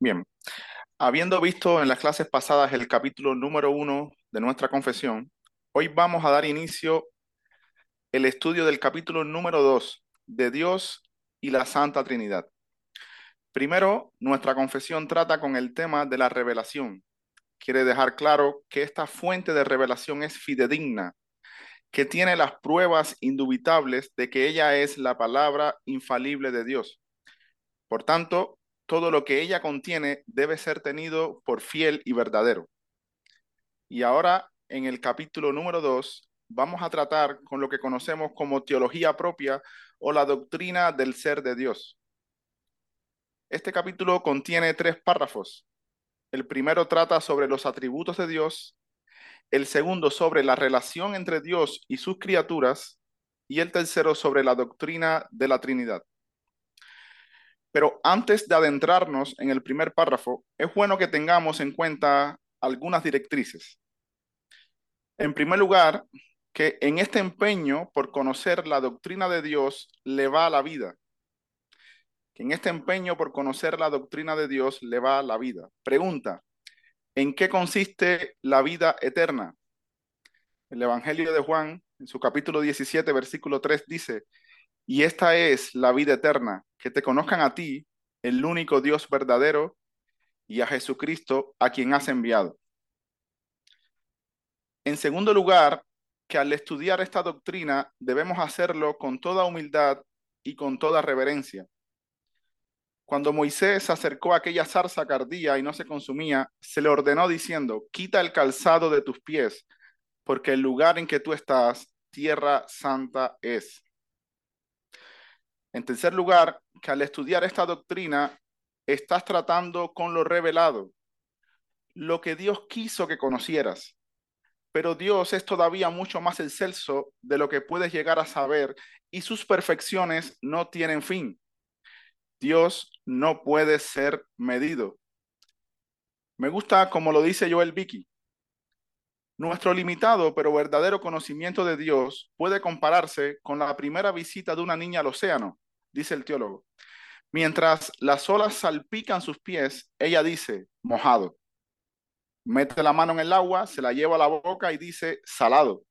Bien, habiendo visto en las clases pasadas el capítulo número uno de nuestra confesión, hoy vamos a dar inicio el estudio del capítulo número dos de Dios y la Santa Trinidad. Primero, nuestra confesión trata con el tema de la revelación. Quiere dejar claro que esta fuente de revelación es fidedigna, que tiene las pruebas indubitables de que ella es la palabra infalible de Dios. Por tanto, todo lo que ella contiene debe ser tenido por fiel y verdadero. Y ahora, en el capítulo número 2, vamos a tratar con lo que conocemos como teología propia o la doctrina del ser de Dios. Este capítulo contiene tres párrafos. El primero trata sobre los atributos de Dios, el segundo sobre la relación entre Dios y sus criaturas y el tercero sobre la doctrina de la Trinidad. Pero antes de adentrarnos en el primer párrafo, es bueno que tengamos en cuenta algunas directrices. En primer lugar, que en este empeño por conocer la doctrina de Dios le va la vida. Que en este empeño por conocer la doctrina de Dios le va la vida. Pregunta, ¿en qué consiste la vida eterna? El Evangelio de Juan, en su capítulo 17, versículo 3, dice, y esta es la vida eterna, que te conozcan a ti, el único Dios verdadero, y a Jesucristo, a quien has enviado. En segundo lugar, que al estudiar esta doctrina debemos hacerlo con toda humildad y con toda reverencia. Cuando Moisés se acercó a aquella zarza cardía y no se consumía, se le ordenó diciendo, quita el calzado de tus pies, porque el lugar en que tú estás, tierra santa es. En tercer lugar, que al estudiar esta doctrina estás tratando con lo revelado, lo que Dios quiso que conocieras. Pero Dios es todavía mucho más excelso de lo que puedes llegar a saber y sus perfecciones no tienen fin. Dios no puede ser medido. Me gusta como lo dice Joel Vicky. Nuestro limitado pero verdadero conocimiento de Dios puede compararse con la primera visita de una niña al océano, dice el teólogo. Mientras las olas salpican sus pies, ella dice, mojado. Mete la mano en el agua, se la lleva a la boca y dice, salado.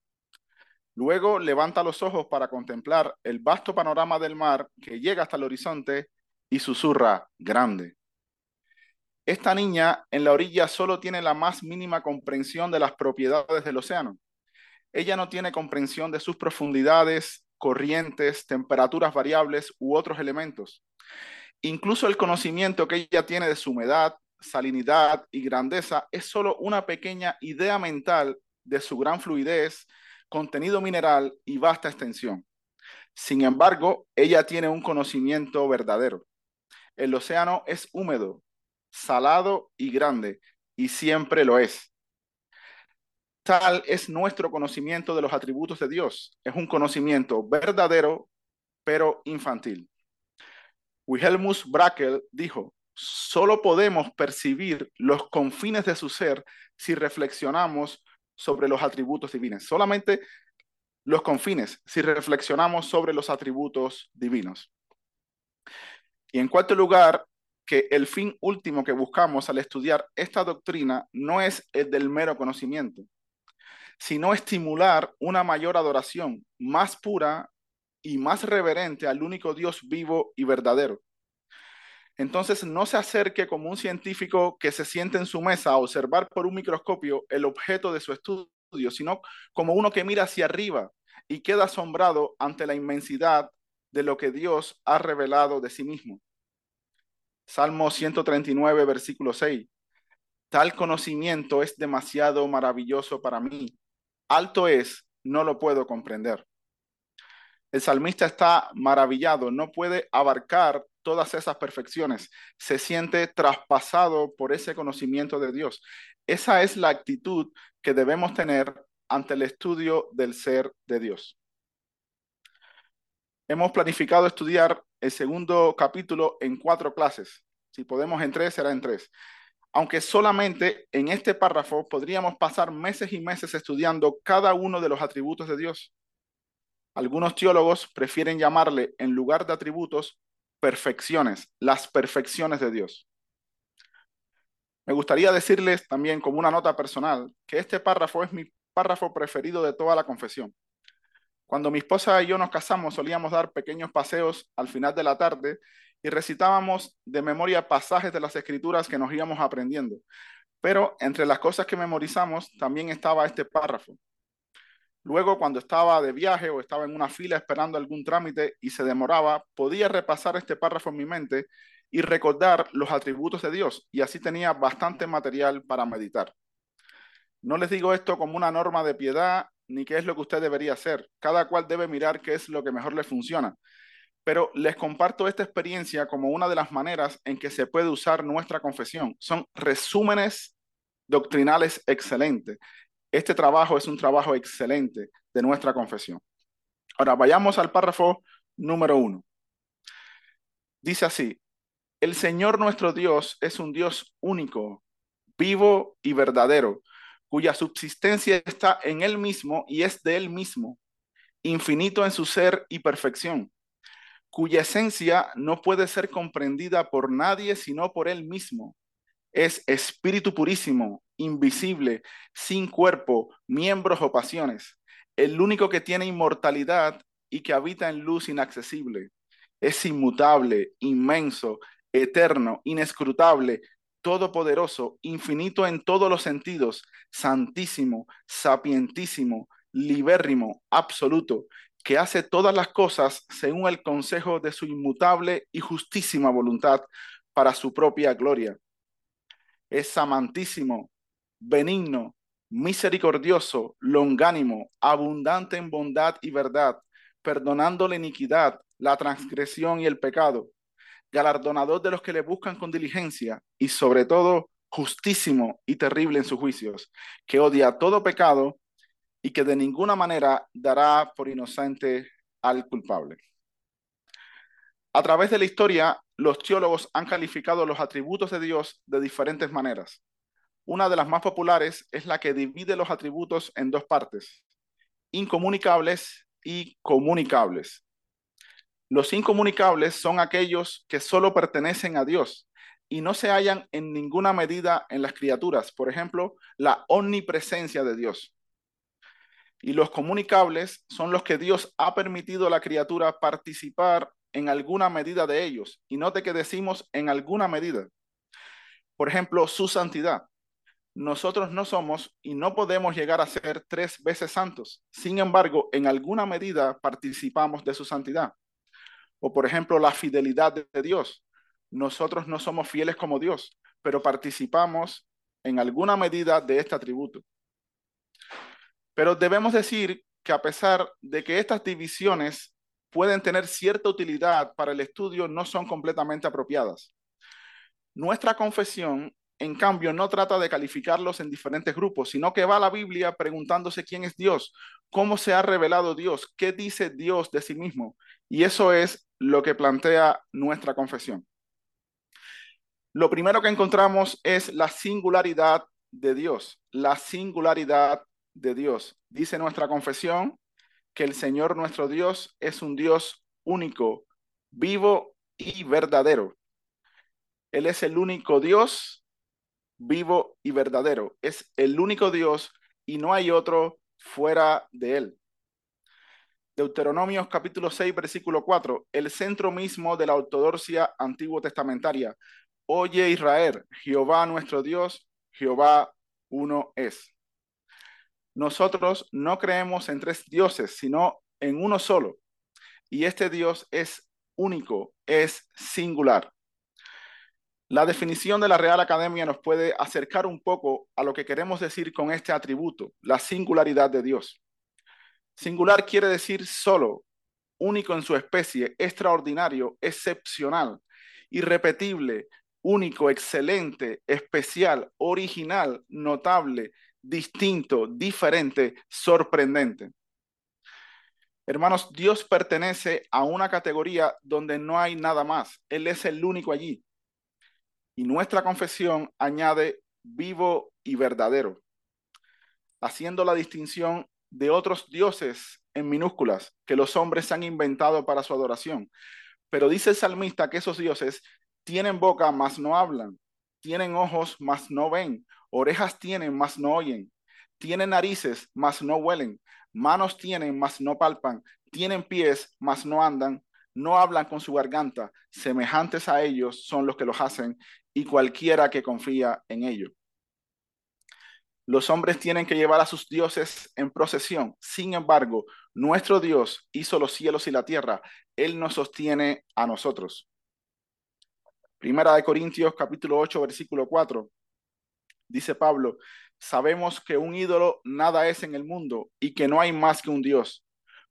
Luego levanta los ojos para contemplar el vasto panorama del mar que llega hasta el horizonte y susurra, grande. Esta niña en la orilla solo tiene la más mínima comprensión de las propiedades del océano. Ella no tiene comprensión de sus profundidades, corrientes, temperaturas variables u otros elementos. Incluso el conocimiento que ella tiene de su humedad, salinidad y grandeza es solo una pequeña idea mental de su gran fluidez, contenido mineral y vasta extensión. Sin embargo, ella tiene un conocimiento verdadero. El océano es húmedo, salado y grande, y siempre lo es. Tal es nuestro conocimiento de los atributos de Dios. Es un conocimiento verdadero, pero infantil. Wilhelmus Brackel dijo, solo podemos percibir los confines de su ser si reflexionamos sobre los atributos divinos. Solamente los confines si reflexionamos sobre los atributos divinos. Y en cuarto lugar, que el fin último que buscamos al estudiar esta doctrina no es el del mero conocimiento, sino estimular una mayor adoración más pura y más reverente al único Dios vivo y verdadero. Entonces no se acerque como un científico que se siente en su mesa a observar por un microscopio el objeto de su estudio, sino como uno que mira hacia arriba y queda asombrado ante la inmensidad de lo que Dios ha revelado de sí mismo. Salmo 139, versículo 6. Tal conocimiento es demasiado maravilloso para mí. Alto es, no lo puedo comprender. El salmista está maravillado, no puede abarcar todas esas perfecciones. Se siente traspasado por ese conocimiento de Dios. Esa es la actitud que debemos tener ante el estudio del ser de Dios. Hemos planificado estudiar el segundo capítulo en cuatro clases. Si podemos en tres, será en tres. Aunque solamente en este párrafo podríamos pasar meses y meses estudiando cada uno de los atributos de Dios. Algunos teólogos prefieren llamarle, en lugar de atributos, perfecciones, las perfecciones de Dios. Me gustaría decirles también como una nota personal que este párrafo es mi párrafo preferido de toda la confesión. Cuando mi esposa y yo nos casamos solíamos dar pequeños paseos al final de la tarde y recitábamos de memoria pasajes de las escrituras que nos íbamos aprendiendo. Pero entre las cosas que memorizamos también estaba este párrafo. Luego, cuando estaba de viaje o estaba en una fila esperando algún trámite y se demoraba, podía repasar este párrafo en mi mente y recordar los atributos de Dios y así tenía bastante material para meditar. No les digo esto como una norma de piedad ni qué es lo que usted debería hacer. Cada cual debe mirar qué es lo que mejor le funciona. Pero les comparto esta experiencia como una de las maneras en que se puede usar nuestra confesión. Son resúmenes doctrinales excelentes. Este trabajo es un trabajo excelente de nuestra confesión. Ahora vayamos al párrafo número uno. Dice así, el Señor nuestro Dios es un Dios único, vivo y verdadero, cuya subsistencia está en Él mismo y es de Él mismo, infinito en su ser y perfección, cuya esencia no puede ser comprendida por nadie sino por Él mismo. Es espíritu purísimo, invisible, sin cuerpo, miembros o pasiones, el único que tiene inmortalidad y que habita en luz inaccesible. Es inmutable, inmenso, eterno, inescrutable, todopoderoso, infinito en todos los sentidos, santísimo, sapientísimo, libérrimo, absoluto, que hace todas las cosas según el consejo de su inmutable y justísima voluntad para su propia gloria. Es amantísimo, benigno, misericordioso, longánimo, abundante en bondad y verdad, perdonando la iniquidad, la transgresión y el pecado galardonador de los que le buscan con diligencia y sobre todo justísimo y terrible en sus juicios, que odia todo pecado y que de ninguna manera dará por inocente al culpable. A través de la historia, los teólogos han calificado los atributos de Dios de diferentes maneras. Una de las más populares es la que divide los atributos en dos partes, incomunicables y comunicables. Los incomunicables son aquellos que solo pertenecen a Dios y no se hallan en ninguna medida en las criaturas. Por ejemplo, la omnipresencia de Dios. Y los comunicables son los que Dios ha permitido a la criatura participar en alguna medida de ellos. Y note que decimos en alguna medida. Por ejemplo, su santidad. Nosotros no somos y no podemos llegar a ser tres veces santos. Sin embargo, en alguna medida participamos de su santidad. O por ejemplo, la fidelidad de Dios. Nosotros no somos fieles como Dios, pero participamos en alguna medida de este atributo. Pero debemos decir que a pesar de que estas divisiones pueden tener cierta utilidad para el estudio, no son completamente apropiadas. Nuestra confesión, en cambio, no trata de calificarlos en diferentes grupos, sino que va a la Biblia preguntándose quién es Dios, cómo se ha revelado Dios, qué dice Dios de sí mismo. Y eso es lo que plantea nuestra confesión. Lo primero que encontramos es la singularidad de Dios, la singularidad de Dios. Dice nuestra confesión que el Señor nuestro Dios es un Dios único, vivo y verdadero. Él es el único Dios vivo y verdadero. Es el único Dios y no hay otro fuera de él. Deuteronomios capítulo 6, versículo 4, el centro mismo de la ortodoxia antiguo testamentaria. Oye Israel, Jehová nuestro Dios, Jehová uno es. Nosotros no creemos en tres dioses, sino en uno solo. Y este Dios es único, es singular. La definición de la Real Academia nos puede acercar un poco a lo que queremos decir con este atributo, la singularidad de Dios. Singular quiere decir solo, único en su especie, extraordinario, excepcional, irrepetible, único, excelente, especial, original, notable, distinto, diferente, sorprendente. Hermanos, Dios pertenece a una categoría donde no hay nada más. Él es el único allí. Y nuestra confesión añade vivo y verdadero, haciendo la distinción de otros dioses en minúsculas que los hombres han inventado para su adoración. Pero dice el salmista que esos dioses tienen boca, mas no hablan, tienen ojos, mas no ven, orejas tienen, mas no oyen, tienen narices, mas no huelen, manos tienen, mas no palpan, tienen pies, mas no andan, no hablan con su garganta, semejantes a ellos son los que los hacen, y cualquiera que confía en ellos. Los hombres tienen que llevar a sus dioses en procesión. Sin embargo, nuestro Dios hizo los cielos y la tierra. Él nos sostiene a nosotros. Primera de Corintios capítulo 8 versículo 4. Dice Pablo, sabemos que un ídolo nada es en el mundo y que no hay más que un Dios.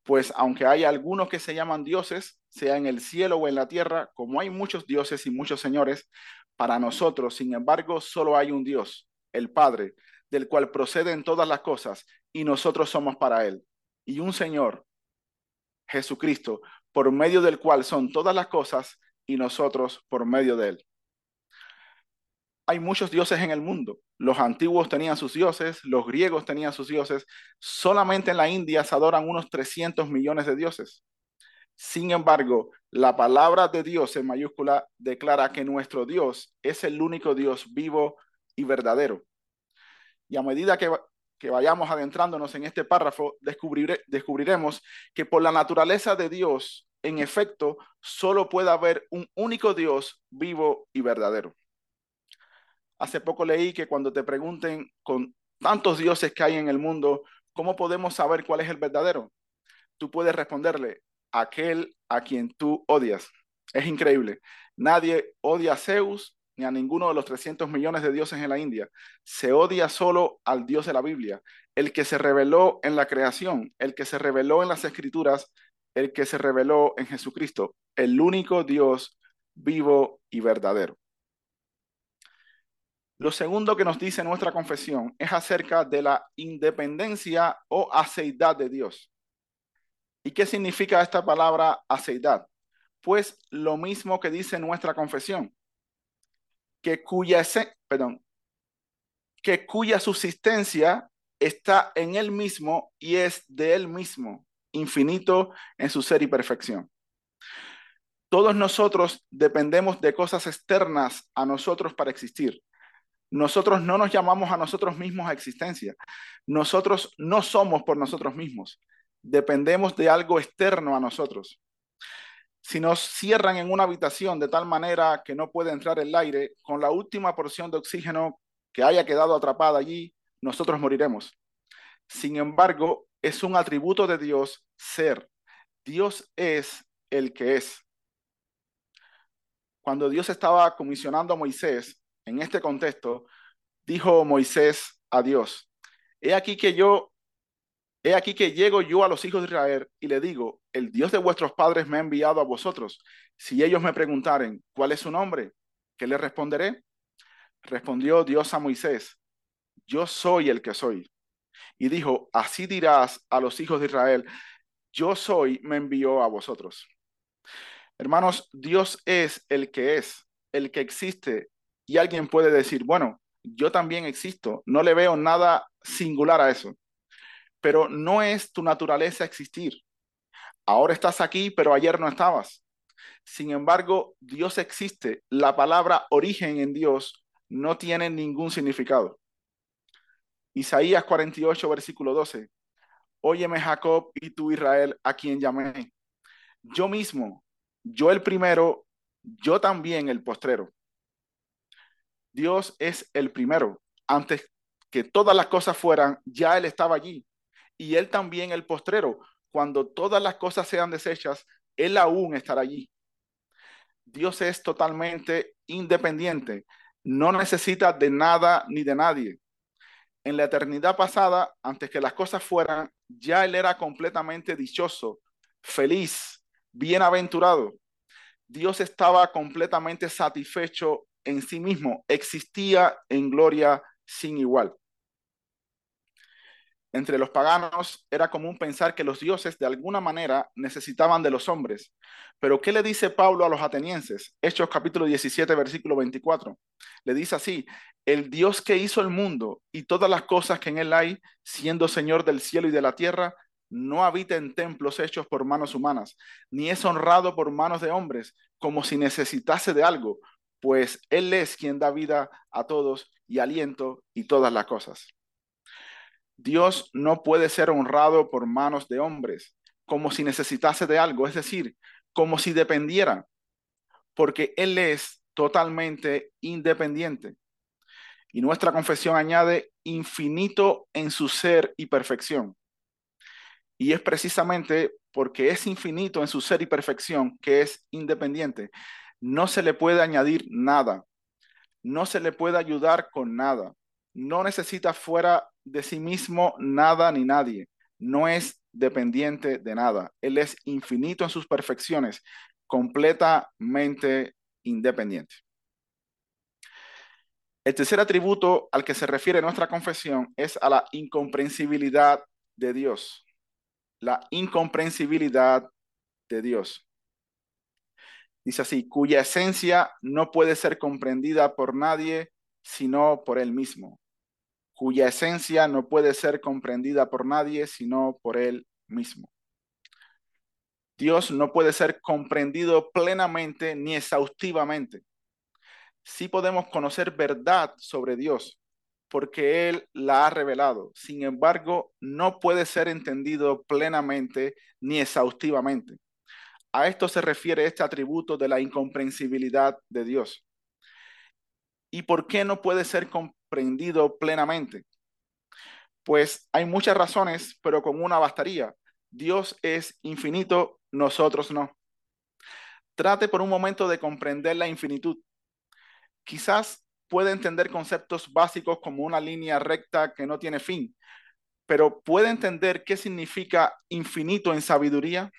Pues aunque hay algunos que se llaman dioses, sea en el cielo o en la tierra, como hay muchos dioses y muchos señores, para nosotros, sin embargo, solo hay un Dios, el Padre, del cual proceden todas las cosas, y nosotros somos para Él. Y un Señor, Jesucristo, por medio del cual son todas las cosas, y nosotros por medio de Él. Hay muchos dioses en el mundo. Los antiguos tenían sus dioses, los griegos tenían sus dioses. Solamente en la India se adoran unos 300 millones de dioses. Sin embargo, la palabra de Dios en mayúscula declara que nuestro Dios es el único Dios vivo y verdadero. Y a medida que, vayamos adentrándonos en este párrafo, descubriremos que por la naturaleza de Dios, en efecto, solo puede haber un único Dios vivo y verdadero. Hace poco leí que cuando te pregunten con tantos dioses que hay en el mundo, ¿cómo podemos saber cuál es el verdadero? Tú puedes responderle, aquel a quien tú odias. Es increíble. Nadie odia a Zeus ni a ninguno de los 300 millones de dioses en la India. Se odia solo al Dios de la Biblia, el que se reveló en la creación, el que se reveló en las escrituras, el que se reveló en Jesucristo, el único Dios vivo y verdadero. Lo segundo que nos dice nuestra confesión es acerca de la independencia o aceidad de Dios. ¿Y qué significa esta palabra aceidad? Pues lo mismo que dice nuestra confesión, que cuya, perdón, que cuya subsistencia está en él mismo y es de él mismo, infinito en su ser y perfección. Todos nosotros dependemos de cosas externas a nosotros para existir. Nosotros no nos llamamos a nosotros mismos a existencia. Nosotros no somos por nosotros mismos. Dependemos de algo externo a nosotros. Si nos cierran en una habitación de tal manera que no puede entrar el aire, con la última porción de oxígeno que haya quedado atrapada allí, nosotros moriremos. Sin embargo, es un atributo de Dios ser. Dios es el que es. Cuando Dios estaba comisionando a Moisés, en este contexto, dijo Moisés a Dios, he aquí que yo, he aquí que llego yo a los hijos de Israel y le digo, el Dios de vuestros padres me ha enviado a vosotros. Si ellos me preguntaren, ¿cuál es su nombre? ¿Qué le responderé? Respondió Dios a Moisés, yo soy el que soy. Y dijo, así dirás a los hijos de Israel, yo soy, me envió a vosotros. Hermanos, Dios es el que es, el que existe, y alguien puede decir, bueno, yo también existo, no le veo nada singular a eso, pero no es tu naturaleza existir. Ahora estás aquí, pero ayer no estabas. Sin embargo, Dios existe. La palabra origen en Dios no tiene ningún significado. Isaías 48, versículo 12. Óyeme Jacob y tú Israel, a quien llamé. Yo mismo, yo el primero, yo también el postrero. Dios es el primero. Antes que todas las cosas fueran, ya Él estaba allí. Y Él también el postrero. Cuando todas las cosas sean deshechas, Él aún estará allí. Dios es totalmente independiente. No necesita de nada ni de nadie. En la eternidad pasada, antes que las cosas fueran, ya Él era completamente dichoso, feliz, bienaventurado. Dios estaba completamente satisfecho en sí mismo existía en gloria sin igual. Entre los paganos era común pensar que los dioses de alguna manera necesitaban de los hombres. Pero ¿qué le dice Pablo a los atenienses? Hechos capítulo 17, versículo 24. Le dice así, el Dios que hizo el mundo y todas las cosas que en él hay, siendo Señor del cielo y de la tierra, no habita en templos hechos por manos humanas, ni es honrado por manos de hombres, como si necesitase de algo, pues Él es quien da vida a todos y aliento y todas las cosas. Dios no puede ser honrado por manos de hombres, como si necesitase de algo, es decir, como si dependiera, porque Él es totalmente independiente. Y nuestra confesión añade infinito en su ser y perfección. Y es precisamente porque es infinito en su ser y perfección que es independiente. No se le puede añadir nada. No se le puede ayudar con nada. No necesita fuera de sí mismo nada ni nadie. No es dependiente de nada. Él es infinito en sus perfecciones, completamente independiente. El tercer atributo al que se refiere nuestra confesión es a la incomprensibilidad de Dios. La incomprensibilidad de Dios. Dice así, cuya esencia no puede ser comprendida por nadie sino por él mismo. Cuya esencia no puede ser comprendida por nadie sino por él mismo. Dios no puede ser comprendido plenamente ni exhaustivamente sí podemos conocer verdad sobre Dios, porque Él la ha revelado. Sin embargo, no puede ser entendido plenamente ni exhaustivamente. A esto se refiere este atributo de la incomprensibilidad de Dios. ¿Y por qué no puede ser comprendido plenamente? Pues hay muchas razones, pero con una bastaría. Dios es infinito, nosotros no. Trate por un momento de comprender la infinitud quizás puede entender conceptos básicos como una línea recta que no tiene fin, pero puede entender qué significa infinito en sabiduría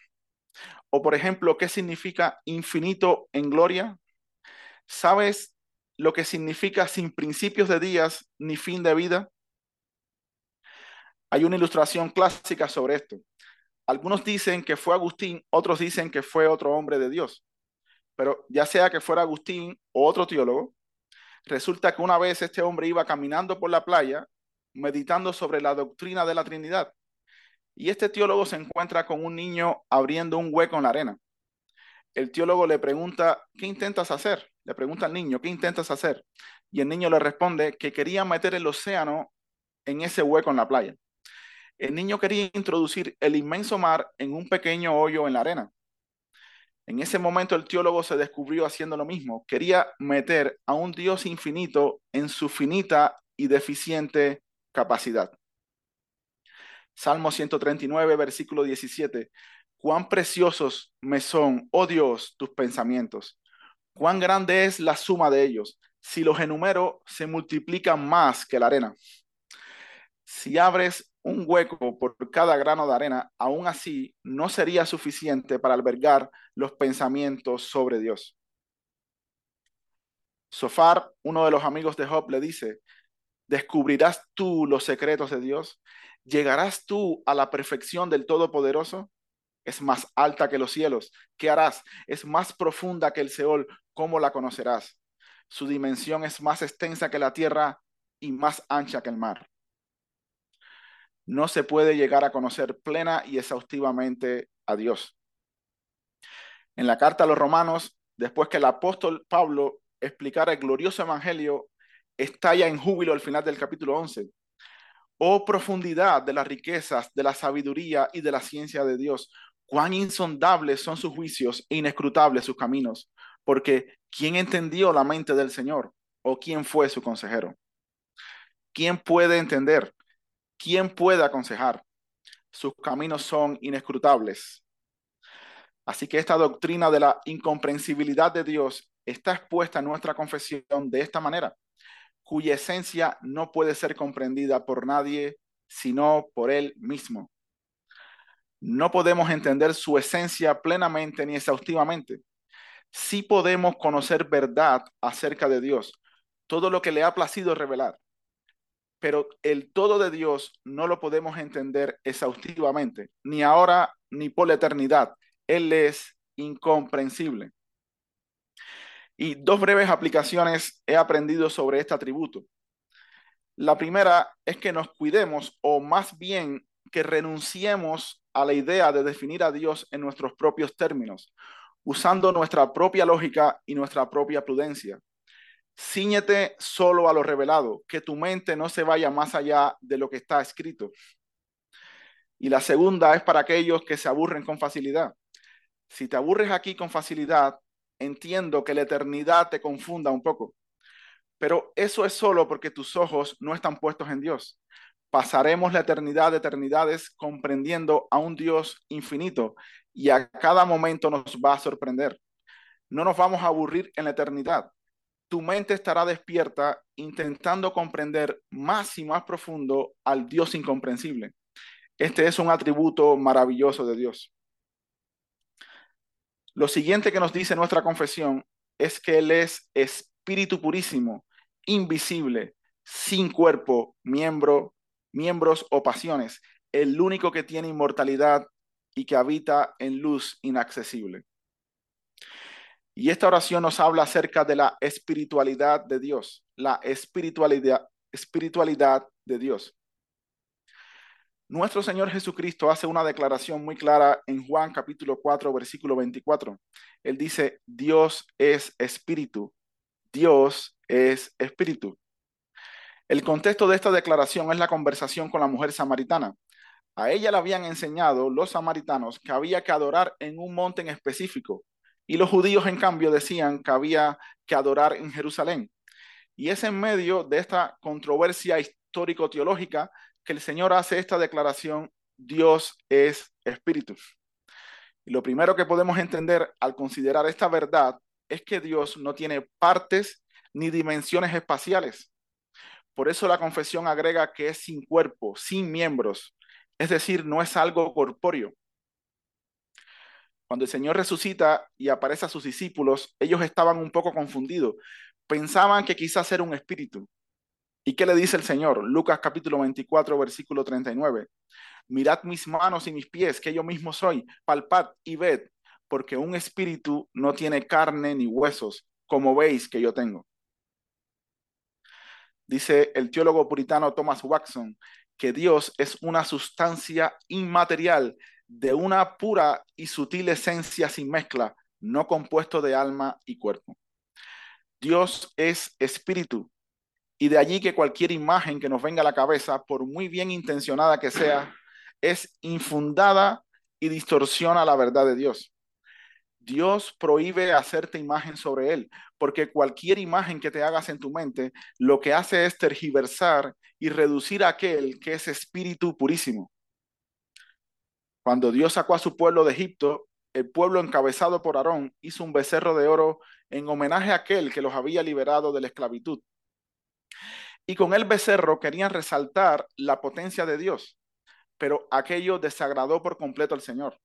o, por ejemplo, qué significa infinito en gloria. ¿Sabes lo que significa sin principios de días ni fin de vida? Hay una ilustración clásica sobre esto. Algunos dicen que fue Agustín, otros dicen que fue otro hombre de Dios. Pero ya sea que fuera Agustín o otro teólogo, Resulta que una vez este hombre iba caminando por la playa meditando sobre la doctrina de la Trinidad. Y este teólogo se encuentra con un niño abriendo un hueco en la arena. El teólogo le pregunta, ¿qué intentas hacer? Le pregunta al niño, ¿qué intentas hacer? Y el niño le responde que quería meter el océano en ese hueco en la playa. El niño quería introducir el inmenso mar en un pequeño hoyo en la arena. En ese momento el teólogo se descubrió haciendo lo mismo. Quería meter a un Dios infinito en su finita y deficiente capacidad. Salmo 139, versículo 17. Cuán preciosos me son, oh Dios, tus pensamientos. Cuán grande es la suma de ellos. Si los enumero, se multiplican más que la arena. Si abres un hueco por cada grano de arena, aún así no sería suficiente para albergar los pensamientos sobre Dios. Sofar, uno de los amigos de Job, le dice, ¿descubrirás tú los secretos de Dios? ¿Llegarás tú a la perfección del Todopoderoso? Es más alta que los cielos. ¿Qué harás? Es más profunda que el Seol. ¿Cómo la conocerás? Su dimensión es más extensa que la tierra y más ancha que el mar no se puede llegar a conocer plena y exhaustivamente a Dios. En la carta a los romanos, después que el apóstol Pablo explicara el glorioso evangelio, estalla en júbilo al final del capítulo 11. Oh profundidad de las riquezas, de la sabiduría y de la ciencia de Dios, cuán insondables son sus juicios e inescrutables sus caminos, porque ¿quién entendió la mente del Señor? ¿O quién fue su consejero? ¿Quién puede entender? ¿quién puede aconsejar? Sus caminos son inescrutables. Así que esta doctrina de la incomprensibilidad de Dios está expuesta en nuestra confesión de esta manera, cuya esencia no puede ser comprendida por nadie sino por Él mismo. No podemos entender su esencia plenamente ni exhaustivamente. Sí podemos conocer verdad acerca de Dios, todo lo que le ha placido revelar pero el todo de Dios no lo podemos entender exhaustivamente, ni ahora ni por la eternidad. Él es incomprensible. Y dos breves aplicaciones he aprendido sobre este atributo. La primera es que nos cuidemos, o más bien que renunciemos a la idea de definir a Dios en nuestros propios términos, usando nuestra propia lógica y nuestra propia prudencia. Cíñete solo a lo revelado, que tu mente no se vaya más allá de lo que está escrito. Y la segunda es para aquellos que se aburren con facilidad. Si te aburres aquí con facilidad, entiendo que la eternidad te confunda un poco. Pero eso es solo porque tus ojos no están puestos en Dios. Pasaremos la eternidad de eternidades comprendiendo a un Dios infinito y a cada momento nos va a sorprender. No nos vamos a aburrir en la eternidad. Tu mente estará despierta intentando comprender más y más profundo al Dios incomprensible. Este es un atributo maravilloso de Dios. Lo siguiente que nos dice nuestra confesión es que Él es espíritu purísimo, invisible, sin cuerpo, miembro, miembros o pasiones, el único que tiene inmortalidad y que habita en luz inaccesible. Y esta oración nos habla acerca de la espiritualidad de Dios, la espiritualidad, espiritualidad de Dios. Nuestro Señor Jesucristo hace una declaración muy clara en Juan capítulo 4, versículo 24. Él dice, Dios es espíritu, Dios es espíritu. El contexto de esta declaración es la conversación con la mujer samaritana. A ella le habían enseñado los samaritanos que había que adorar en un monte en específico y los judíos en cambio decían que había que adorar en Jerusalén. Y es en medio de esta controversia histórico-teológica que el Señor hace esta declaración, Dios es espíritu. Y lo primero que podemos entender al considerar esta verdad es que Dios no tiene partes ni dimensiones espaciales. Por eso la confesión agrega que es sin cuerpo, sin miembros, es decir, no es algo corpóreo. Cuando el Señor resucita y aparece a sus discípulos, ellos estaban un poco confundidos. Pensaban que quizás era un espíritu. ¿Y qué le dice el Señor? Lucas capítulo 24, versículo 39. Mirad mis manos y mis pies, que yo mismo soy, palpad y ved, porque un espíritu no tiene carne ni huesos, como veis que yo tengo. Dice el teólogo puritano Thomas Watson que Dios es una sustancia inmaterial de una pura y sutil esencia sin mezcla, no compuesto de alma y cuerpo. Dios es espíritu, y de allí que cualquier imagen que nos venga a la cabeza, por muy bien intencionada que sea, es infundada y distorsiona la verdad de Dios. Dios prohíbe hacerte imagen sobre Él, porque cualquier imagen que te hagas en tu mente lo que hace es tergiversar y reducir a aquel que es espíritu purísimo. Cuando Dios sacó a su pueblo de Egipto, el pueblo encabezado por Aarón hizo un becerro de oro en homenaje a aquel que los había liberado de la esclavitud y con el becerro querían resaltar la potencia de Dios, pero aquello desagradó por completo al Señor.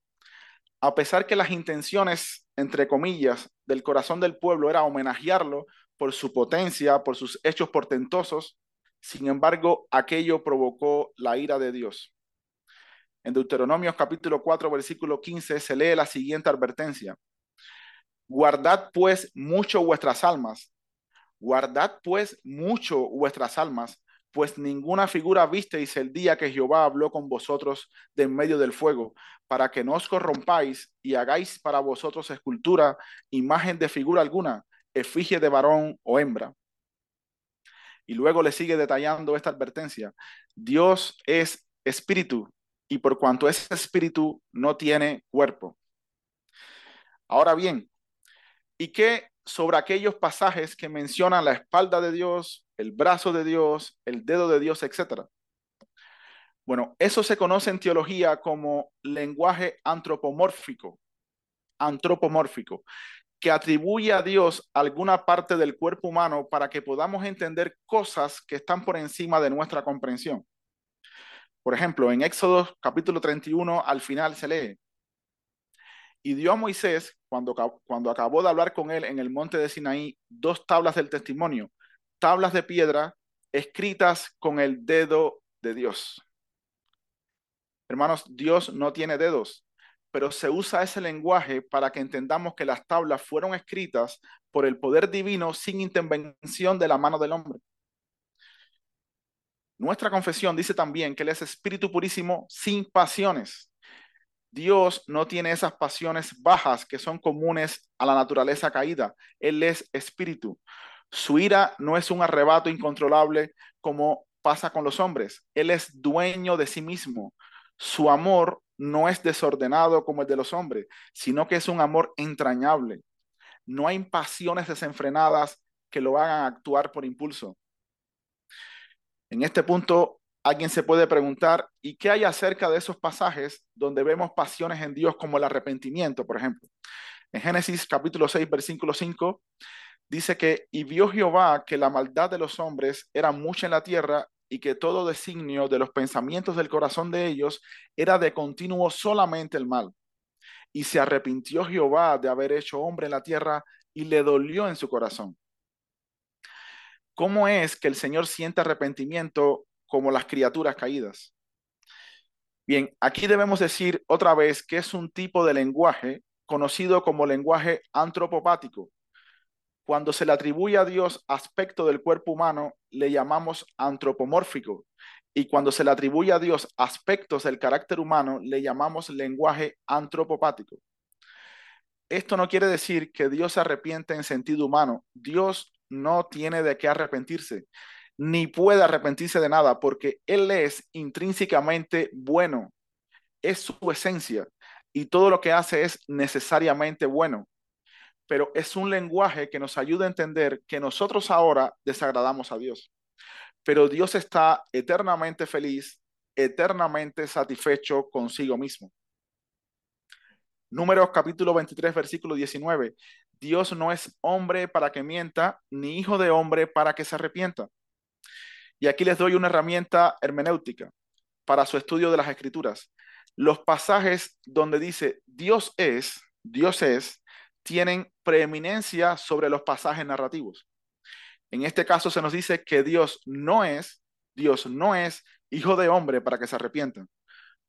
A pesar que las intenciones, entre comillas, del corazón del pueblo era homenajearlo por su potencia, por sus hechos portentosos, sin embargo, aquello provocó la ira de Dios. En Deuteronomio capítulo 4, versículo 15 se lee la siguiente advertencia. Guardad pues mucho vuestras almas, Guardad pues mucho vuestras almas, pues ninguna figura visteis el día que Jehová habló con vosotros de en medio del fuego, para que no os corrompáis y hagáis para vosotros escultura, imagen de figura alguna, efigie de varón o hembra. Y luego le sigue detallando esta advertencia. Dios es espíritu y por cuanto es espíritu no tiene cuerpo. Ahora bien, ¿y qué sobre aquellos pasajes que mencionan la espalda de Dios, el brazo de Dios, el dedo de Dios, etc. Bueno, eso se conoce en teología como lenguaje antropomórfico, antropomórfico, que atribuye a Dios alguna parte del cuerpo humano para que podamos entender cosas que están por encima de nuestra comprensión. Por ejemplo, en Éxodo capítulo 31 al final se lee, y dio a Moisés, cuando, acabó de hablar con él en el monte de Sinaí, dos tablas del testimonio, tablas de piedra escritas con el dedo de Dios. Hermanos, Dios no tiene dedos, pero se usa ese lenguaje para que entendamos que las tablas fueron escritas por el poder divino sin intervención de la mano del hombre. Nuestra confesión dice también que Él es espíritu purísimo sin pasiones. Dios no tiene esas pasiones bajas que son comunes a la naturaleza caída. Él es espíritu. Su ira no es un arrebato incontrolable como pasa con los hombres. Él es dueño de sí mismo. Su amor no es desordenado como el de los hombres, sino que es un amor entrañable. No hay pasiones desenfrenadas que lo hagan actuar por impulso. En este punto, alguien se puede preguntar, ¿y qué hay acerca de esos pasajes donde vemos pasiones en Dios como el arrepentimiento, por ejemplo? En Génesis capítulo 6, versículo 5, dice que, y vio Jehová que la maldad de los hombres era mucha en la tierra y que todo designio de los pensamientos del corazón de ellos era de continuo solamente el mal. Y se arrepintió Jehová de haber hecho hombre en la tierra y le dolió en su corazón. ¿Cómo es que el Señor siente arrepentimiento como las criaturas caídas? Bien, aquí debemos decir otra vez que es un tipo de lenguaje conocido como lenguaje antropopático, cuando se le atribuye a Dios aspecto del cuerpo humano, le llamamos antropomórfico. Y cuando se le atribuye a Dios aspectos del carácter humano, le llamamos lenguaje antropopático. Esto no quiere decir que Dios se arrepiente en sentido humano. Dios no tiene de qué arrepentirse, ni puede arrepentirse de nada, porque Él es intrínsecamente bueno. Es su esencia y todo lo que hace es necesariamente bueno pero es un lenguaje que nos ayuda a entender que nosotros ahora desagradamos a Dios, pero Dios está eternamente feliz, eternamente satisfecho consigo mismo. Números capítulo 23, versículo 19. Dios no es hombre para que mienta, ni hijo de hombre para que se arrepienta. Y aquí les doy una herramienta hermenéutica para su estudio de las escrituras. Los pasajes donde dice Dios es, Dios es, tienen preeminencia sobre los pasajes narrativos. En este caso se nos dice que Dios no es, Dios no es hijo de hombre para que se arrepientan.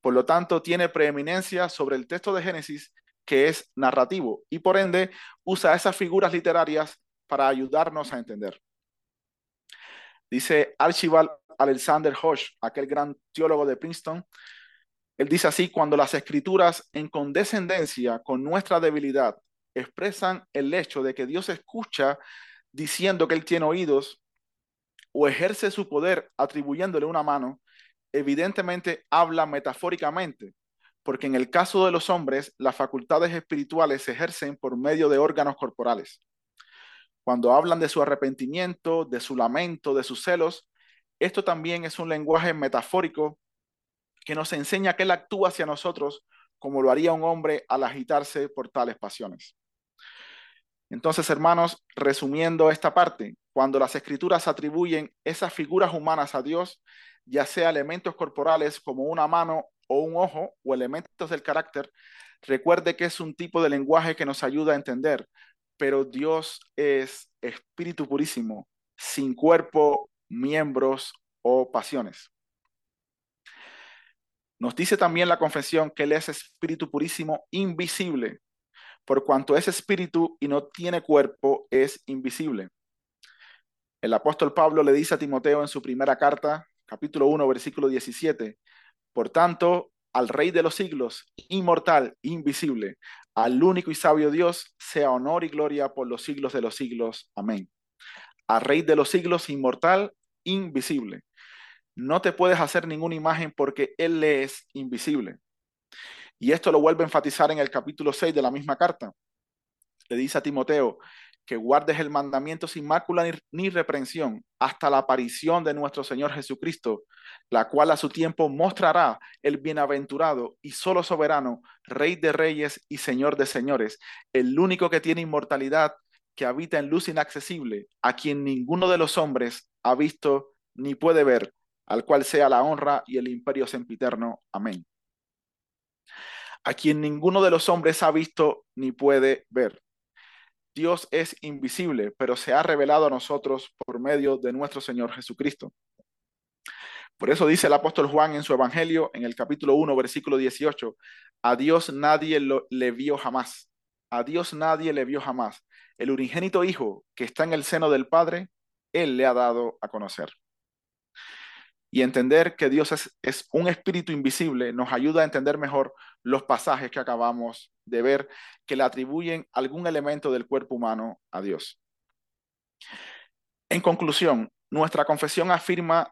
Por lo tanto, tiene preeminencia sobre el texto de Génesis que es narrativo y por ende usa esas figuras literarias para ayudarnos a entender. Dice Archibald Alexander Hosh, aquel gran teólogo de Princeton, él dice así, cuando las escrituras en condescendencia con nuestra debilidad expresan el hecho de que Dios escucha diciendo que Él tiene oídos o ejerce su poder atribuyéndole una mano, evidentemente habla metafóricamente, porque en el caso de los hombres, las facultades espirituales se ejercen por medio de órganos corporales. Cuando hablan de su arrepentimiento, de su lamento, de sus celos, esto también es un lenguaje metafórico que nos enseña que Él actúa hacia nosotros como lo haría un hombre al agitarse por tales pasiones. Entonces, hermanos, resumiendo esta parte, cuando las escrituras atribuyen esas figuras humanas a Dios, ya sea elementos corporales como una mano o un ojo o elementos del carácter, recuerde que es un tipo de lenguaje que nos ayuda a entender, pero Dios es espíritu purísimo, sin cuerpo, miembros o pasiones. Nos dice también la confesión que Él es espíritu purísimo, invisible, por cuanto es espíritu y no tiene cuerpo, es invisible. El apóstol Pablo le dice a Timoteo en su primera carta, capítulo 1, versículo 17, por tanto, al Rey de los siglos, inmortal, invisible, al único y sabio Dios, sea honor y gloria por los siglos de los siglos. Amén. Al Rey de los siglos, inmortal, invisible. No te puedes hacer ninguna imagen porque Él es invisible. Y esto lo vuelve a enfatizar en el capítulo 6 de la misma carta. Le dice a Timoteo que guardes el mandamiento sin mácula ni, reprensión hasta la aparición de nuestro Señor Jesucristo, la cual a su tiempo mostrará el bienaventurado y solo soberano, Rey de reyes y Señor de señores, el único que tiene inmortalidad, que habita en luz inaccesible, a quien ninguno de los hombres ha visto ni puede ver, al cual sea la honra y el imperio sempiterno. Amén a quien ninguno de los hombres ha visto ni puede ver. Dios es invisible, pero se ha revelado a nosotros por medio de nuestro Señor Jesucristo. Por eso dice el apóstol Juan en su Evangelio, en el capítulo 1, versículo 18, a Dios nadie le vio jamás, a Dios nadie le vio jamás. El unigénito Hijo que está en el seno del Padre, Él le ha dado a conocer y entender que Dios es, un espíritu invisible nos ayuda a entender mejor los pasajes que acabamos de ver, que le atribuyen algún elemento del cuerpo humano a Dios. En conclusión, nuestra confesión afirma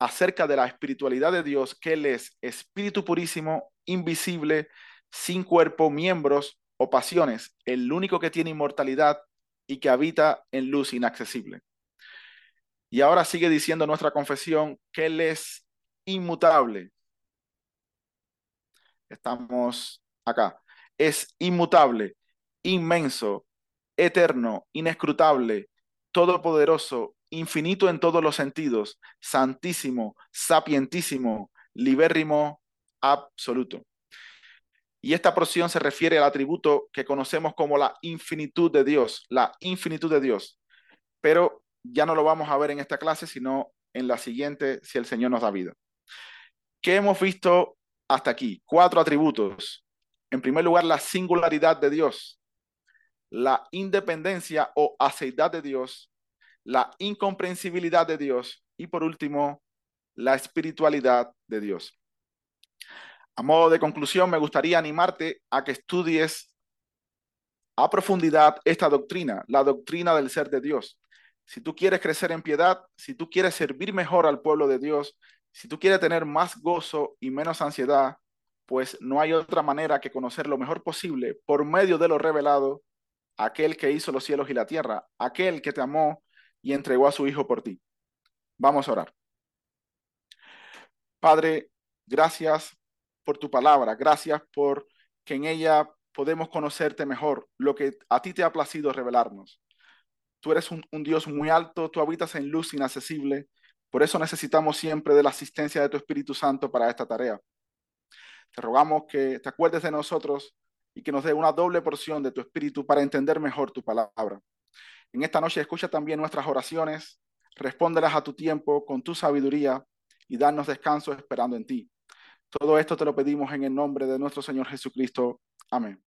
acerca de la espiritualidad de Dios que Él es espíritu purísimo, invisible, sin cuerpo, miembros o pasiones, el único que tiene inmortalidad y que habita en luz inaccesible. Y ahora sigue diciendo nuestra confesión que Él es inmutable. Estamos acá. Es inmutable, inmenso, eterno, inescrutable, todopoderoso, infinito en todos los sentidos, santísimo, sapientísimo, libérrimo, absoluto. Y esta porción se refiere al atributo que conocemos como la infinitud de Dios, la infinitud de Dios. Pero ya no lo vamos a ver en esta clase, sino en la siguiente, si el Señor nos da vida. ¿Qué hemos visto hasta aquí? Cuatro atributos. En primer lugar, la singularidad de Dios, la independencia o aceidad de Dios, la incomprensibilidad de Dios y por último, la espiritualidad de Dios. A modo de conclusión, me gustaría animarte a que estudies a profundidad esta doctrina, la doctrina del ser de Dios. Si tú quieres crecer en piedad, si tú quieres servir mejor al pueblo de Dios, si tú quieres tener más gozo y menos ansiedad, pues no hay otra manera que conocer lo mejor posible por medio de lo revelado, aquel que hizo los cielos y la tierra, aquel que te amó y entregó a su Hijo por ti. Vamos a orar. Padre, gracias por tu palabra, gracias por que en ella podemos conocerte mejor, lo que a ti te ha placido revelarnos. Tú eres un, Dios muy alto, tú habitas en luz inaccesible, por eso necesitamos siempre de la asistencia de tu Espíritu Santo para esta tarea. Te rogamos que te acuerdes de nosotros y que nos dé una doble porción de tu Espíritu para entender mejor tu palabra. En esta noche escucha también nuestras oraciones, respóndelas a tu tiempo con tu sabiduría y danos descanso esperando en ti. Todo esto te lo pedimos en el nombre de nuestro Señor Jesucristo. Amén.